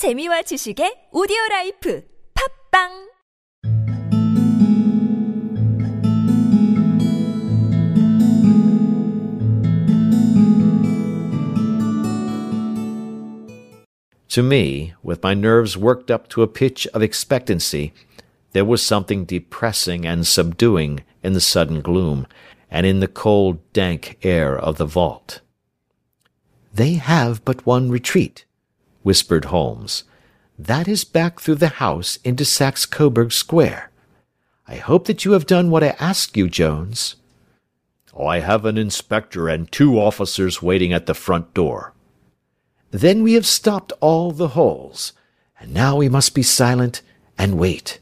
재미와 지식의 오디오 라이프 팝빵 To me, with my nerves worked up to a pitch of expectancy, there was something depressing and subduing in the sudden gloom, and in the cold, dank air of the vault. They have but one retreat, whispered Holmes. That is back through the house into Saxe Coburg Square. I hope that you have done what I asked you, Jones. Oh, I have an inspector and two officers waiting at the front door. Then we have stopped all the holes, and now we must be silent and wait.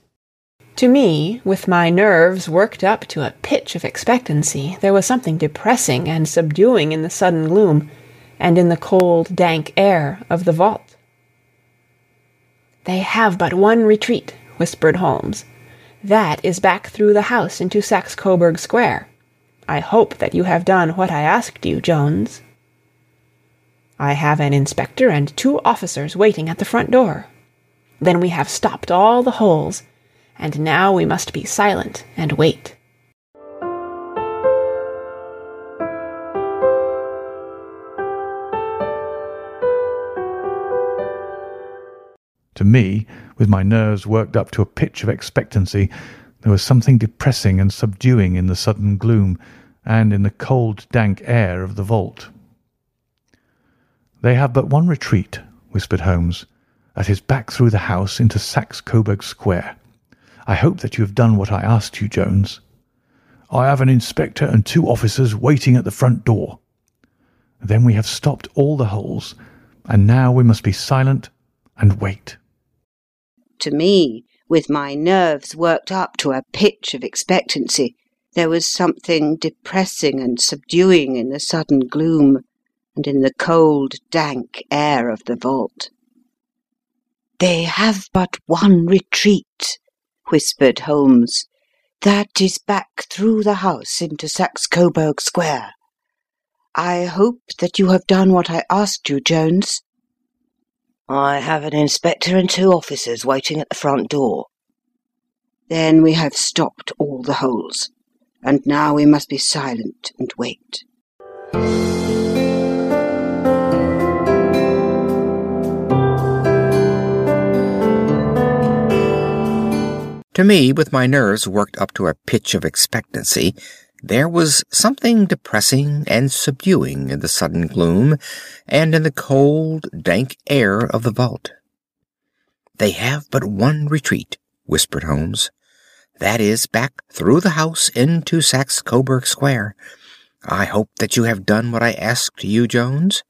To me, with my nerves worked up to a pitch of expectancy, there was something depressing and subduing in the sudden gloom, and in the cold, dank air of the vault. They have but one retreat, whispered Holmes. That is back through the house into Saxe Coburg Square. I hope that you have done what I asked you, Jones. I have an inspector and two officers waiting at the front door. Then we have stopped all the holes, and now we must be silent and wait. To me, with my nerves worked up to a pitch of expectancy, there was something depressing and subduing in the sudden gloom and in the cold, dank air of the vault. They have but one retreat, whispered Holmes. That is back through the house into Saxe Coburg Square. I hope that you have done what I asked you, Jones. I have an inspector and two officers waiting at the front door. Then we have stopped all the holes, and now we must be silent and wait. To me, with my nerves worked up to a pitch of expectancy, there was something depressing and subduing in the sudden gloom and in the cold, dank air of the vault. They have but one retreat, whispered Holmes. That is back through the house into Saxe Coburg Square. I hope that you have done what I asked you, Jones. I have an inspector and two officers waiting at the front door. Then we have stopped all the holes, and now we must be silent and wait. To me, with my nerves worked up to a pitch of expectancy, there was something depressing and subduing in the sudden gloom and in the cold, dank air of the vault. They have but one retreat, whispered Holmes. That is back through the house into Saxe Coburg Square. I hope that you have done what I asked you, Jones.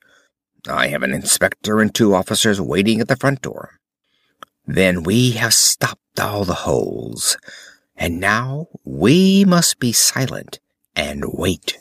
I have an inspector and two officers waiting at the front door. Then we have stopped all the holes, and now we must be silent and wait.